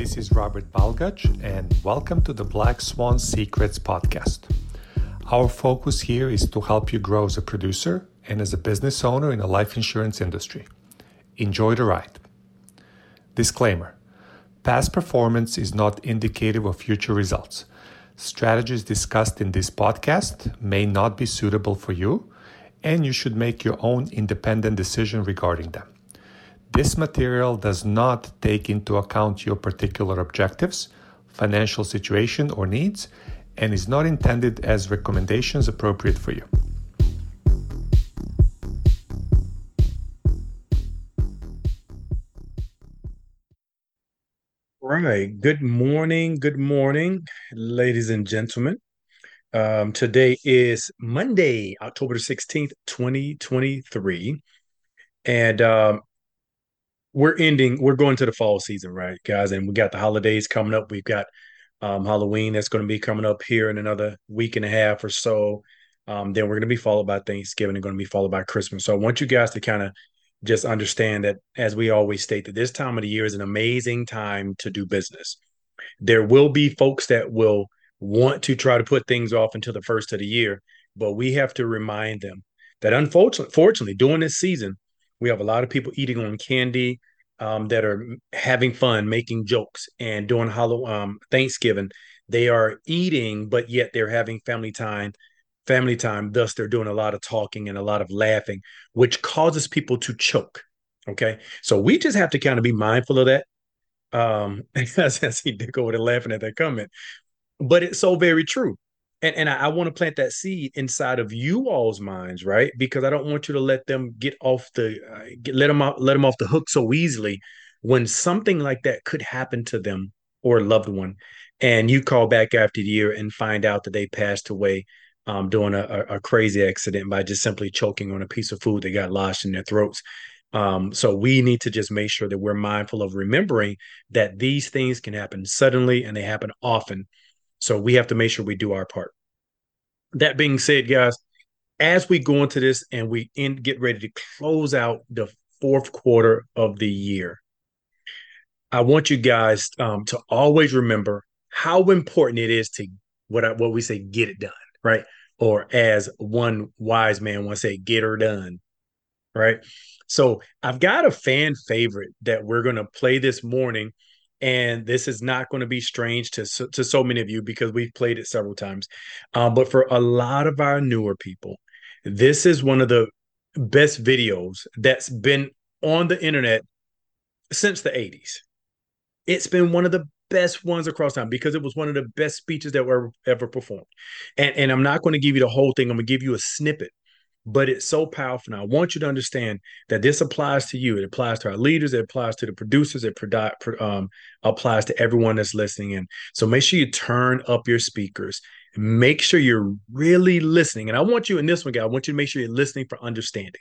This is Robert Balgach, and welcome to the Black Swan Secrets podcast. Our focus here is to help you grow as a producer and as a business owner in the life insurance industry. Enjoy the ride. Disclaimer Past performance is not indicative of future results. Strategies discussed in this podcast may not be suitable for you, and you should make your own independent decision regarding them. This material does not take into account your particular objectives, financial situation, or needs, and is not intended as recommendations appropriate for you. Right. Good morning. Good morning, ladies and gentlemen. Um, today is Monday, October 16th, 2023. And um, we're ending we're going to the fall season right guys? And we got the holidays coming up. We've got um, halloween that's going to be coming up here in another week and a half or so. Um, then we're going to be followed by thanksgiving and going to be followed by christmas. So i want you guys to kind of just understand that as we always state that this time of the year is an amazing time to do business. There will be folks that will want to try to put things off until the first of the year but we have to remind them that unfortunately fortunately during this season we have a lot of people eating on candy um, that are having fun, making jokes, and doing Halloween, um, Thanksgiving. They are eating, but yet they're having family time. Family time. Thus, they're doing a lot of talking and a lot of laughing, which causes people to choke. Okay, so we just have to kind of be mindful of that. Um, as I see Dick over there laughing at that comment, but it's so very true and and I, I want to plant that seed inside of you all's minds, right? Because I don't want you to let them get off the uh, get, let them out, let them off the hook so easily when something like that could happen to them or a loved one, and you call back after the year and find out that they passed away um, doing a, a, crazy accident by just simply choking on a piece of food that got lodged in their throats. Um, so we need to just make sure that we're mindful of remembering that these things can happen suddenly and they happen often so we have to make sure we do our part. That being said, guys, as we go into this and we end, get ready to close out the fourth quarter of the year, I want you guys um, to always remember how important it is to what I, what we say, get it done, right? Or as one wise man once said, get her done, right? So I've got a fan favorite that we're going to play this morning and this is not going to be strange to to so many of you because we've played it several times. Um, but for a lot of our newer people, this is one of the best videos that's been on the internet since the 80s. It's been one of the best ones across time because it was one of the best speeches that were ever performed. And, and I'm not going to give you the whole thing. I'm going to give you a snippet but it's so powerful. Now, I want you to understand that this applies to you. It applies to our leaders. It applies to the producers. It um, applies to everyone that's listening in. So make sure you turn up your speakers. Make sure you're really listening. And I want you in this one, guy, I want you to make sure you're listening for understanding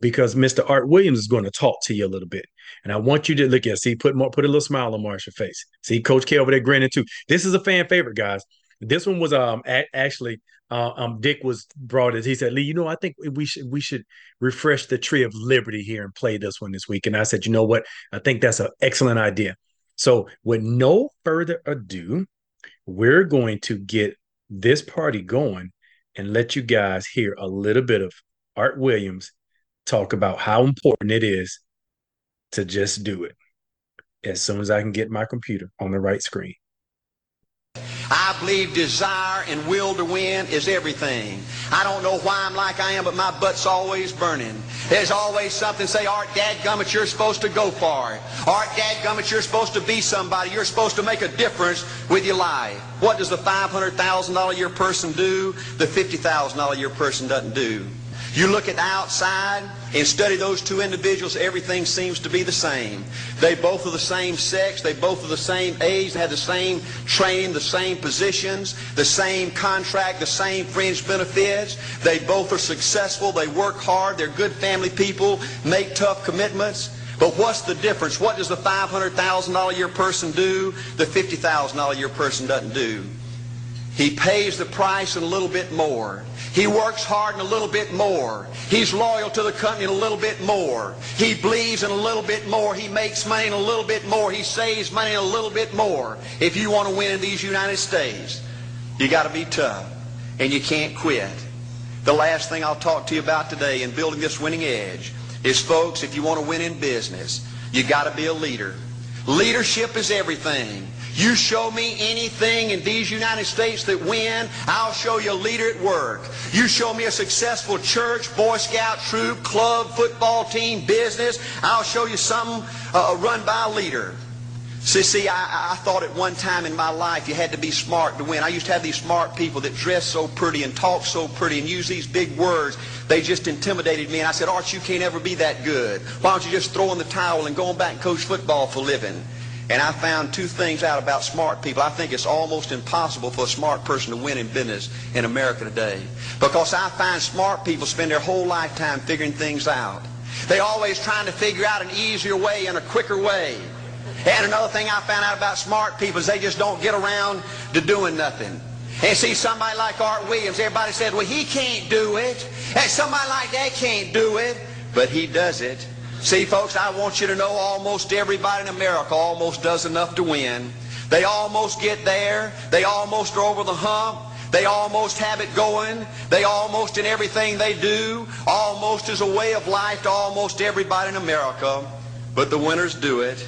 because Mr. Art Williams is going to talk to you a little bit. And I want you to look at, see, put put a little smile on Marshall's face. See, Coach K over there grinning too. This is a fan favorite, guys. This one was um a- actually uh, um Dick was brought it. He said, Lee, you know, I think we should we should refresh the tree of liberty here and play this one this week. And I said, you know what? I think that's an excellent idea. So with no further ado, we're going to get this party going and let you guys hear a little bit of Art Williams talk about how important it is to just do it as soon as I can get my computer on the right screen. I believe desire and will to win is everything. I don't know why I'm like I am, but my butt's always burning. There's always something say, Art Dadgummit, you're supposed to go it. Art Dadgummit, you're supposed to be somebody. You're supposed to make a difference with your life. What does the $500,000 a year person do? The $50,000 a year person doesn't do. You look at the outside and study those two individuals, everything seems to be the same. They both are the same sex, they both are the same age, they have the same training, the same positions, the same contract, the same fringe benefits. They both are successful, they work hard, they're good family people, make tough commitments. But what's the difference? What does the $500,000 a year person do? The $50,000 a year person doesn't do. He pays the price and a little bit more. He works hard and a little bit more. He's loyal to the company and a little bit more. He believes in a little bit more. He makes money and a little bit more. He saves money and a little bit more. If you want to win in these United States, you got to be tough and you can't quit. The last thing I'll talk to you about today in building this winning edge is, folks, if you want to win in business, you got to be a leader. Leadership is everything. You show me anything in these United States that win, I'll show you a leader at work. You show me a successful church, Boy Scout troop, club, football team, business, I'll show you something uh, run by a leader. See, see, I, I thought at one time in my life you had to be smart to win. I used to have these smart people that dressed so pretty and talked so pretty and used these big words. They just intimidated me. And I said, Art, you can't ever be that good. Why don't you just throw in the towel and go back and coach football for a living? And I found two things out about smart people. I think it's almost impossible for a smart person to win in business in America today. Because I find smart people spend their whole lifetime figuring things out. They're always trying to figure out an easier way and a quicker way. And another thing I found out about smart people is they just don't get around to doing nothing. And see somebody like Art Williams, everybody said, well, he can't do it. And somebody like that can't do it. But he does it. See, folks, I want you to know almost everybody in America almost does enough to win. They almost get there. They almost are over the hump. They almost have it going. They almost in everything they do, almost is a way of life to almost everybody in America. But the winners do it.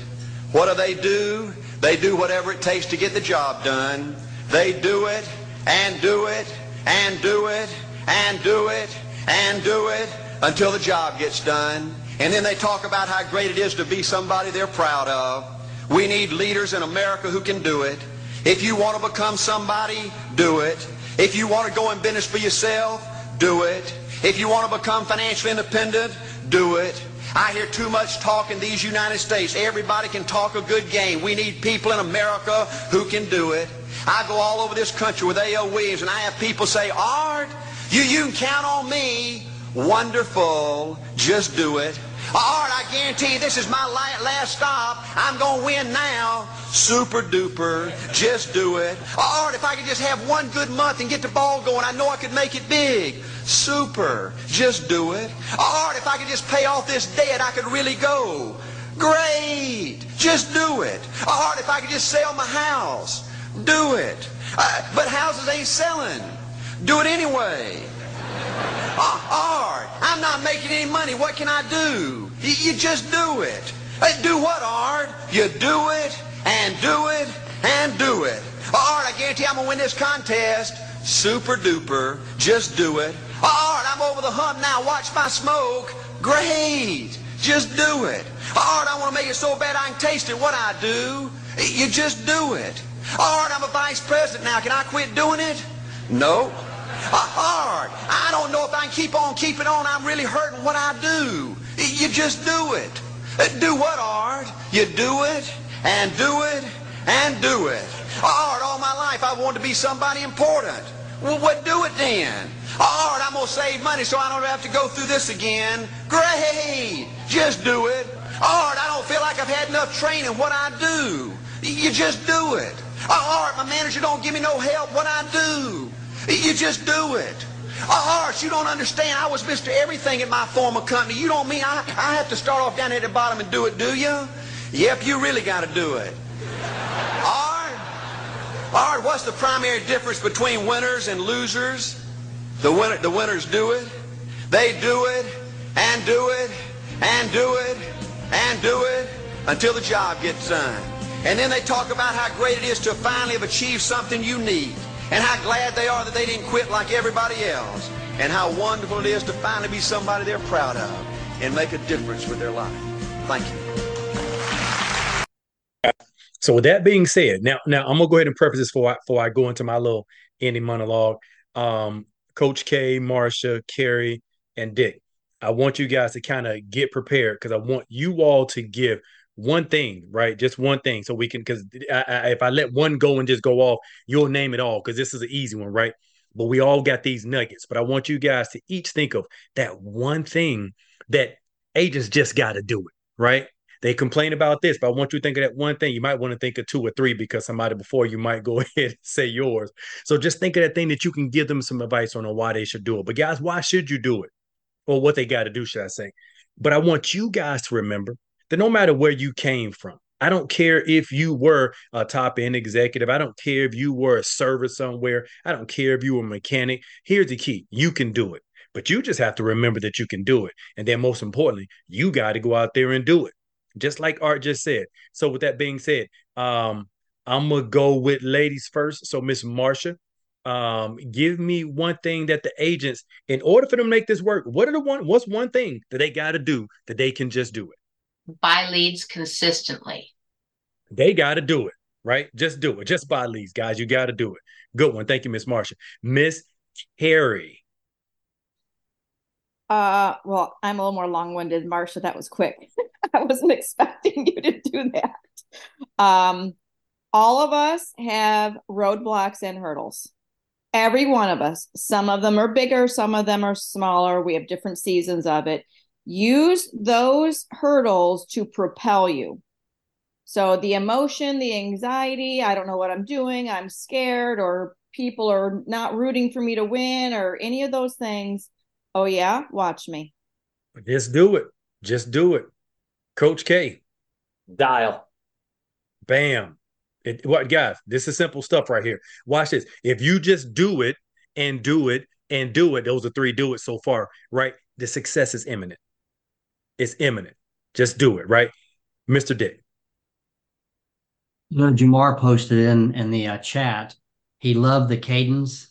What do they do? They do whatever it takes to get the job done. They do it and do it and do it and do it and do it until the job gets done. And then they talk about how great it is to be somebody they're proud of. We need leaders in America who can do it. If you want to become somebody, do it. If you want to go in business for yourself, do it. If you want to become financially independent, do it. I hear too much talk in these United States. Everybody can talk a good game. We need people in America who can do it. I go all over this country with A.L. Williams, and I have people say, Art, you, you can count on me. Wonderful. Just do it. Art, I guarantee you this is my last stop. I'm going to win now. Super duper. Just do it. Art, if I could just have one good month and get the ball going, I know I could make it big. Super. Just do it. Art, if I could just pay off this debt, I could really go. Great. Just do it. Art, if I could just sell my house. Do it. Uh, but houses ain't selling. Do it anyway. Uh, art, I'm not making any money. What can I do? You just do it. Uh, do what, Art? You do it and do it and do it. Uh, art, I guarantee I'm going to win this contest. Super duper. Just do it. Art, I'm over the hump now. Watch my smoke. Great. Just do it. Art, I want to make it so bad I can taste it. What I do? You just do it. Art, I'm a vice president now. Can I quit doing it? No Art. I don't know if I can keep on keeping on. I'm really hurting what I do. You just do it. Uh, do what, Art? You do it and do it and do it. Art, all my life I wanted to be somebody important. Well, what do it then? Art, I'm going to save money so I don't have to go through this again. Great. Just do it. Art, I don't feel like I've had enough training. What I do? You just do it. Art, my manager don't give me no help. What I do? You just do it. Uh, oh, Art, you don't understand. I was Mr. Everything at my former company. You don't mean I, I have to start off down at the bottom and do it, do you? Yep, you really got to do it. Art, Art, what's the primary difference between winners and losers? The, winner, the winners do it. They do it and do it and do it and do it until the job gets done. And then they talk about how great it is to finally have achieved something unique and how glad they are that they didn't quit like everybody else, and how wonderful it is to finally be somebody they're proud of and make a difference with their life. Thank you. So with that being said, now now I'm gonna go ahead and preface this before I, before I go into my little ending monologue. Um, Coach K, Marsha, Carrie, and Dick, I want you guys to kind of get prepared because I want you all to give one thing, right? Just one thing, so we can. Because if I let one go and just go off, you'll name it all. Because this is an easy one, right? But we all got these nuggets. But I want you guys to each think of that one thing that agents just got to do it, right? they complain about this, but I want you to think of that one thing. You might want to think of two or three because somebody before you might go ahead and say yours. So just think of that thing that you can give them some advice on, on why they should do it. But guys, why should you do it? Or what they got to do, should I say? But I want you guys to remember that no matter where you came from, I don't care if you were a top end executive. I don't care if you were a server somewhere. I don't care if you were a mechanic. Here's the key you can do it. But you just have to remember that you can do it. And then, most importantly, you got to go out there and do it, just like Art just said. So, with that being said, um, I'm gonna go with ladies first. So, Miss Marsha, um, give me one thing that the agents, in order for them to make this work, what are the one? What's one thing that they got to do that they can just do it? Buy leads consistently. They got to do it, right? Just do it. Just buy leads, guys. You got to do it. Good one. Thank you, Miss Marsha. Miss Carrie. Uh, well, I'm a little more long-winded, Marsha. That was quick. I wasn't expecting you to do that. Um, all of us have roadblocks and hurdles. Every one of us. Some of them are bigger, some of them are smaller. We have different seasons of it. Use those hurdles to propel you. So the emotion, the anxiety, I don't know what I'm doing, I'm scared, or people are not rooting for me to win, or any of those things Oh yeah, watch me. Just do it. Just do it. Coach K. Dial. Bam. It, what guys, this is simple stuff right here. Watch this. If you just do it and do it and do it, those are three do it so far, right? The success is imminent. It's imminent. Just do it, right? Mr. Dick. You know, Jamar posted in in the uh, chat. He loved the cadence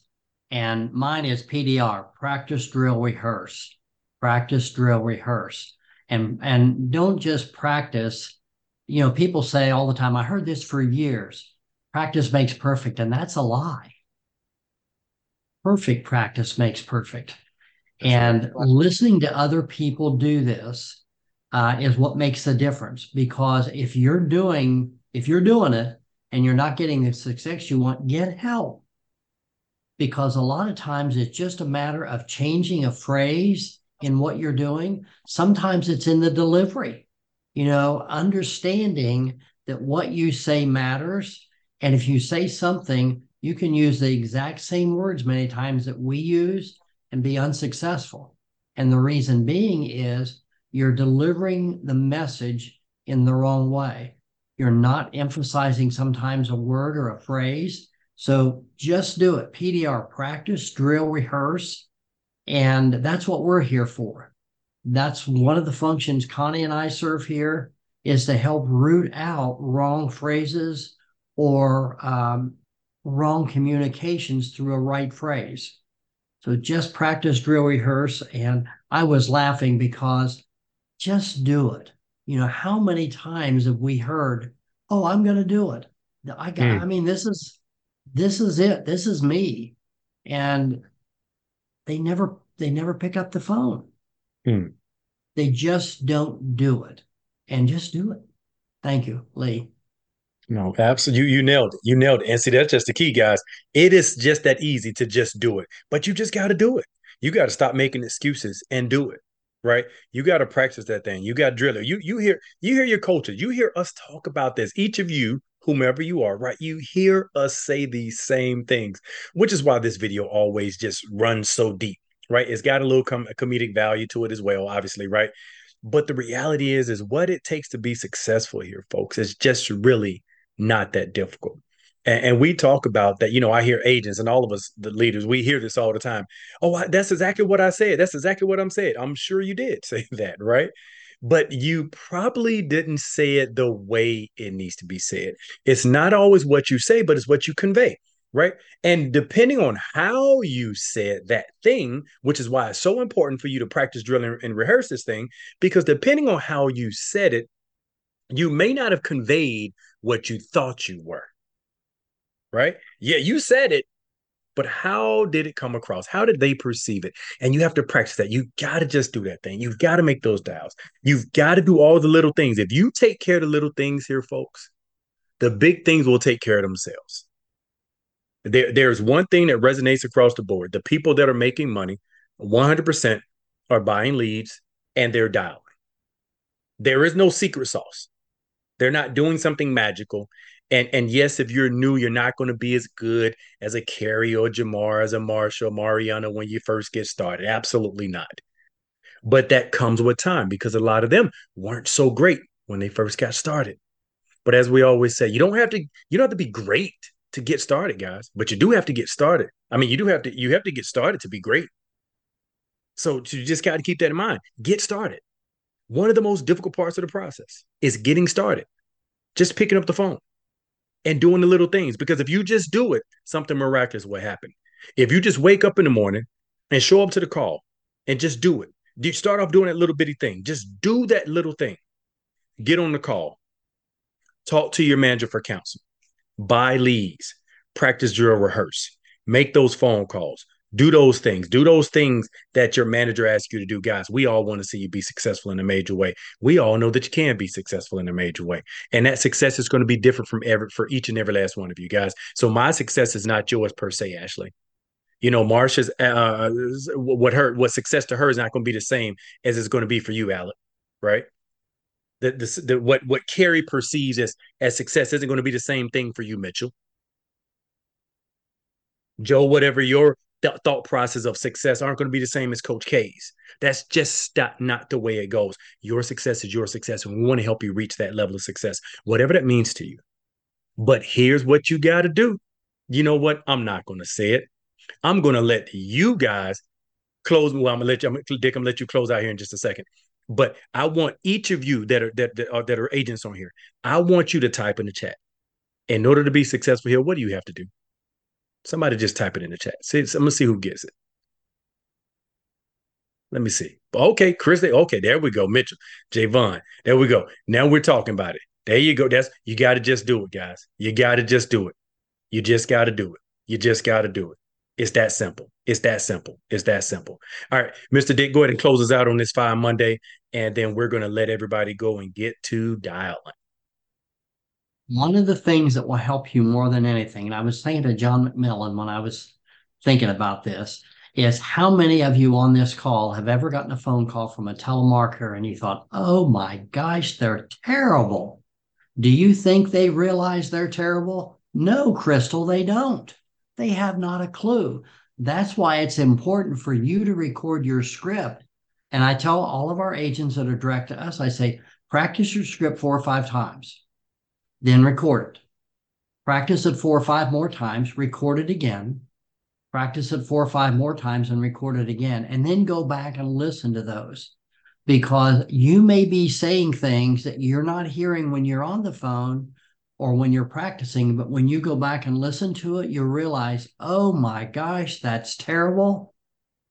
and mine is PDR, practice, drill, rehearse. Practice, drill, rehearse. And and don't just practice. You know, people say all the time, I heard this for years. Practice makes perfect, and that's a lie. Perfect practice makes perfect. And listening to other people do this uh, is what makes the difference. Because if you're doing if you're doing it and you're not getting the success you want, get help because a lot of times it's just a matter of changing a phrase in what you're doing. Sometimes it's in the delivery, you know, understanding that what you say matters. And if you say something, you can use the exact same words many times that we use and be unsuccessful. And the reason being is you're delivering the message in the wrong way. You're not emphasizing sometimes a word or a phrase so just do it. PDR, practice, drill, rehearse. And that's what we're here for. That's one of the functions Connie and I serve here is to help root out wrong phrases or um, wrong communications through a right phrase. So just practice, drill, rehearse. And I was laughing because just do it. You know, how many times have we heard, oh, I'm going to do it? I got, mm. I mean, this is this is it. This is me. And they never they never pick up the phone. Hmm. They just don't do it. And just do it. Thank you, Lee. No, absolutely. You, you nailed it. You nailed it. And see, that's just the key, guys. It is just that easy to just do it. But you just got to do it. You got to stop making excuses and do it. Right? You got to practice that thing. You got to drill it. You you hear you hear your coaches. You hear us talk about this. Each of you whomever you are, right? You hear us say these same things, which is why this video always just runs so deep, right? It's got a little com- comedic value to it as well, obviously, right? But the reality is, is what it takes to be successful here, folks. It's just really not that difficult. And, and we talk about that. You know, I hear agents and all of us, the leaders, we hear this all the time. Oh, that's exactly what I said. That's exactly what I'm saying. I'm sure you did say that, right? but you probably didn't say it the way it needs to be said. It's not always what you say, but it's what you convey, right? And depending on how you said that thing, which is why it's so important for you to practice, drill, and, and rehearse this thing, because depending on how you said it, you may not have conveyed what you thought you were. Right? Yeah, you said it, but how did it come across? How did they perceive it? And you have to practice that. You got to just do that thing. You've got to make those dials. You've got to do all the little things. If you take care of the little things here, folks, the big things will take care of themselves. There, there's one thing that resonates across the board. The people that are making money 100% are buying leads and they're dialing. There is no secret sauce. They're not doing something magical. And and yes, if you're new, you're not going to be as good as a Carrie or Jamar, as a Marshall, Mariana when you first get started. Absolutely not. But that comes with time because a lot of them weren't so great when they first got started. But as we always say, you don't have to you don't have to be great to get started, guys. But you do have to get started. I mean, you do have to you have to get started to be great. So you just got to keep that in mind. Get started. One of the most difficult parts of the process is getting started. Just picking up the phone and doing the little things. Because if you just do it, something miraculous will happen. If you just wake up in the morning and show up to the call and just do it, you start off doing that little bitty thing. Just do that little thing. Get on the call. Talk to your manager for counsel. Buy leads. Practice drill rehearse. Make those phone calls do those things. Do those things that your manager asks you to do. Guys we all want to see you be successful in a major way. We all know that you can be successful in a major way. And that success is going to be different from every for each and every last one of you guys. So my success is not yours per se ashley. You know marsha's uh what her what success to her is not going to be the same as it's going to be for you alec right? The, the, the what what carrie perceives as as success isn't going to be the same thing for you mitchell. Joe whatever your th- thought process of success aren't going to be the same as Coach K's. That's just not not the way it goes. Your success is your success, and we want to help you reach that level of success, whatever that means to you. But here's what you got to do. You know what? I'm not going to say it. I'm going to let you guys close. Well, I'm gonna let you. I'm Dick. I'm gonna let you close out here in just a second. But I want each of you that are that that are, that are agents on here. I want you to type in the chat. In order to be successful here, what do you have to do? Somebody just type it in the chat. See, I'm gonna see who gets it. Let me see. Okay, Chris. Okay, there we go. Mitchell, Javon. There we go. Now we're talking about it. There you go. That's you got to just do it, guys. You got to just do it. You just got to do it. You just got to do it. It's that simple. It's that simple. It's that simple. All right, Mr. Dick, go ahead and close us out on this Fire Monday, and then we're gonna let everybody go and get to dialing one of the things that will help you more than anything, and I was saying to John McMillan when I was thinking about this, is how many of you on this call have ever gotten a phone call from a telemarketer and you thought, oh my gosh, they're terrible. Do you think they realize they're terrible? No, Crystal, they don't. They have not a clue. That's why it's important for you to record your script. And I tell all of our agents that are direct to us, I say, practice your script four or five times then record it. Practice it four or five more times, record it again, practice it four or five more times and record it again, and then go back and listen to those because you may be saying things that you're not hearing when you're on the phone or when you're practicing, but when you go back and listen to it, you realize, oh my gosh, that's terrible.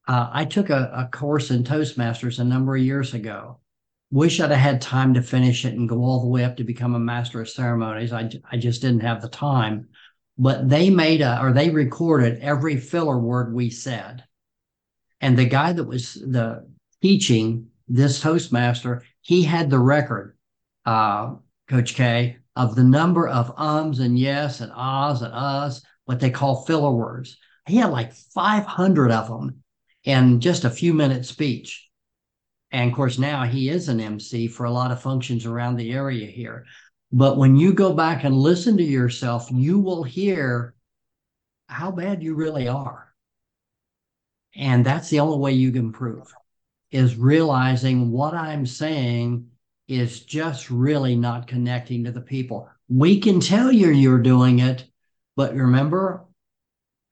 Uh, I took a, a course in Toastmasters a number of years ago wish I'd have had time to finish it and go all the way up to become a master of ceremonies. I, I just didn't have the time. But they made a, or they recorded every filler word we said. And the guy that was the teaching this Toastmaster, he had the record, uh, Coach K, of the number of ums and yes and ahs and us, what they call filler words. He had like 500 of them in just a few minutes speech. And of course, now he is an MC for a lot of functions around the area here. But when you go back and listen to yourself, you will hear how bad you really are. And that's the only way you can improve is realizing what I'm saying is just really not connecting to the people. We can tell you you're doing it, but remember,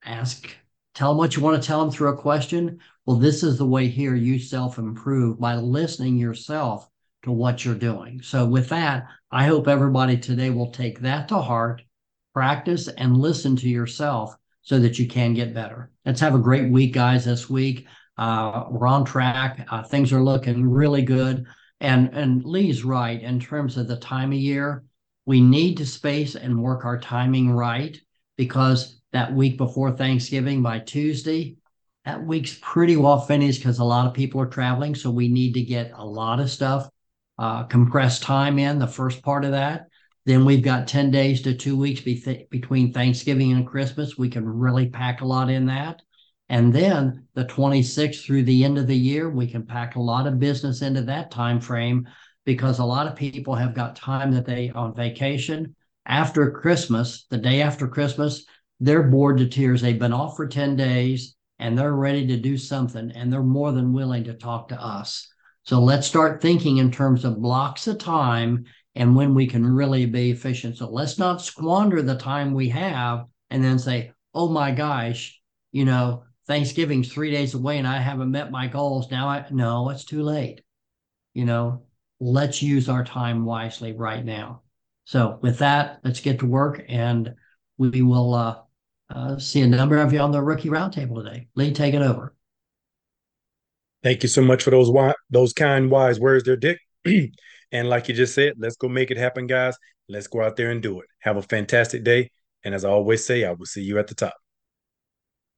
ask, tell them what you want to tell them through a question. Well, this is the way here you self improve by listening yourself to what you're doing. So, with that, I hope everybody today will take that to heart, practice, and listen to yourself so that you can get better. Let's have a great week, guys, this week. Uh, we're on track. Uh, things are looking really good. And, and Lee's right in terms of the time of year. We need to space and work our timing right because that week before Thanksgiving by Tuesday, that week's pretty well finished because a lot of people are traveling. So we need to get a lot of stuff, uh, compressed time in the first part of that. Then we've got 10 days to two weeks be- between Thanksgiving and Christmas. We can really pack a lot in that. And then the 26th through the end of the year, we can pack a lot of business into that time frame because a lot of people have got time that they on vacation after Christmas, the day after Christmas, they're bored to tears. They've been off for 10 days and they're ready to do something and they're more than willing to talk to us. So let's start thinking in terms of blocks of time and when we can really be efficient. So let's not squander the time we have and then say, oh my gosh, you know, Thanksgiving's three days away and I haven't met my goals. Now I no, it's too late. You know, let's use our time wisely right now. So with that, let's get to work and we will uh, uh, see a number of you on the rookie roundtable today. Lee, take it over. Thank you so much for those those kind wise words there, Dick. and like you just said, let's go make it happen, guys. Let's go out there and do it. Have a fantastic day. And as I always say, I will see you at the top.